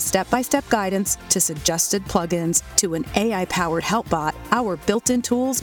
step by step guidance to suggested plugins to an AI powered help bot, our built in tools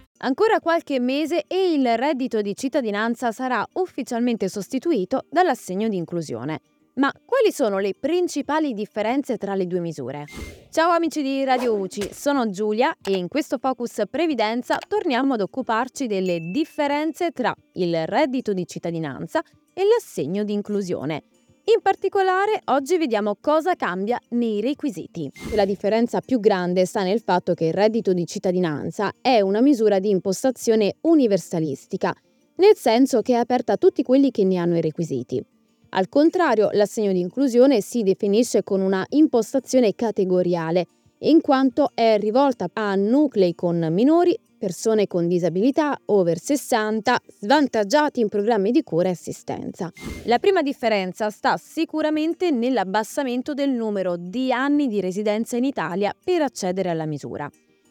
Ancora qualche mese e il reddito di cittadinanza sarà ufficialmente sostituito dall'assegno di inclusione. Ma quali sono le principali differenze tra le due misure? Ciao amici di Radio UCI, sono Giulia e in questo Focus Previdenza torniamo ad occuparci delle differenze tra il reddito di cittadinanza e l'assegno di inclusione. In particolare, oggi vediamo cosa cambia nei requisiti. La differenza più grande sta nel fatto che il reddito di cittadinanza è una misura di impostazione universalistica, nel senso che è aperta a tutti quelli che ne hanno i requisiti. Al contrario, l'assegno di inclusione si definisce con una impostazione categoriale, in quanto è rivolta a nuclei con minori, persone con disabilità, over 60, svantaggiati in programmi di cura e assistenza. La prima differenza sta sicuramente nell'abbassamento del numero di anni di residenza in Italia per accedere alla misura.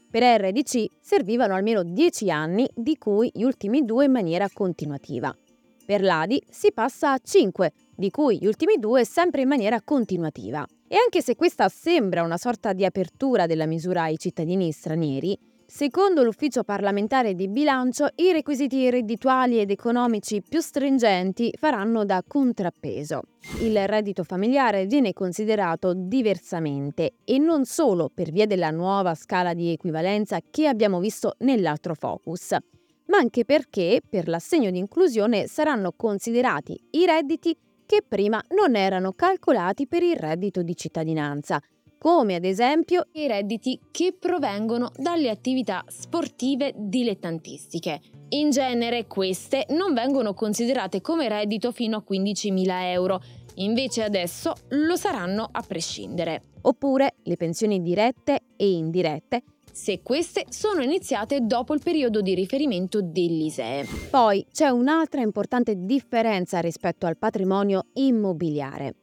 Per RDC servivano almeno 10 anni, di cui gli ultimi due in maniera continuativa. Per l'ADI si passa a 5, di cui gli ultimi due sempre in maniera continuativa. E anche se questa sembra una sorta di apertura della misura ai cittadini stranieri, secondo l'Ufficio parlamentare di bilancio i requisiti reddituali ed economici più stringenti faranno da contrappeso. Il reddito familiare viene considerato diversamente e non solo per via della nuova scala di equivalenza che abbiamo visto nell'altro focus, ma anche perché per l'assegno di inclusione saranno considerati i redditi che prima non erano calcolati per il reddito di cittadinanza, come ad esempio i redditi che provengono dalle attività sportive dilettantistiche. In genere queste non vengono considerate come reddito fino a 15.000 euro, invece adesso lo saranno a prescindere. Oppure le pensioni dirette e indirette se queste sono iniziate dopo il periodo di riferimento dell'ISEE. Poi c'è un'altra importante differenza rispetto al patrimonio immobiliare.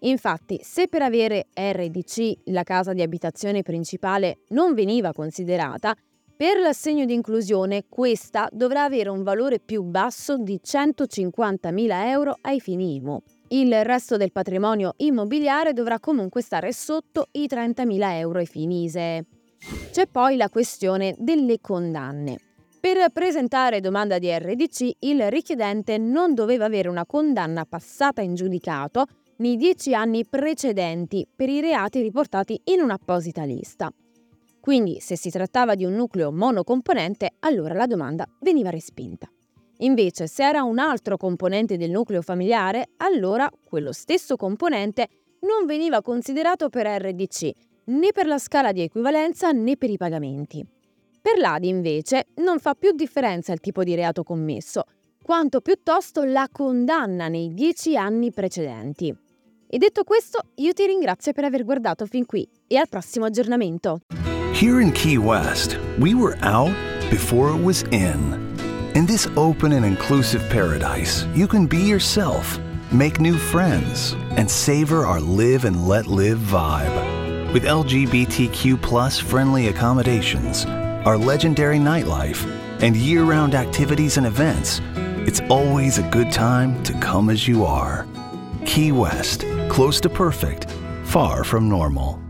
Infatti, se per avere RDC la casa di abitazione principale non veniva considerata, per l'assegno di inclusione questa dovrà avere un valore più basso di 150.000 euro ai fini IMU. Il resto del patrimonio immobiliare dovrà comunque stare sotto i 30.000 euro ai fini ISEE. C'è poi la questione delle condanne. Per presentare domanda di RDC, il richiedente non doveva avere una condanna passata in giudicato nei dieci anni precedenti per i reati riportati in un'apposita lista. Quindi, se si trattava di un nucleo monocomponente, allora la domanda veniva respinta. Invece, se era un altro componente del nucleo familiare, allora quello stesso componente non veniva considerato per RDC, né per la scala di equivalenza né per i pagamenti. Per l'ADI invece non fa più differenza il tipo di reato commesso, quanto piuttosto la condanna nei dieci anni precedenti. E detto questo, io ti ringrazio per aver guardato fin qui e al prossimo aggiornamento. Here in Key West, we were out before it was in. In this open and inclusive paradise, you can be yourself, make new friends, and savor our live and let live vibe. With LGBTQ friendly accommodations, our legendary nightlife, and year round activities and events, it's always a good time to come as you are. Key West, close to perfect, far from normal.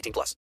18 plus.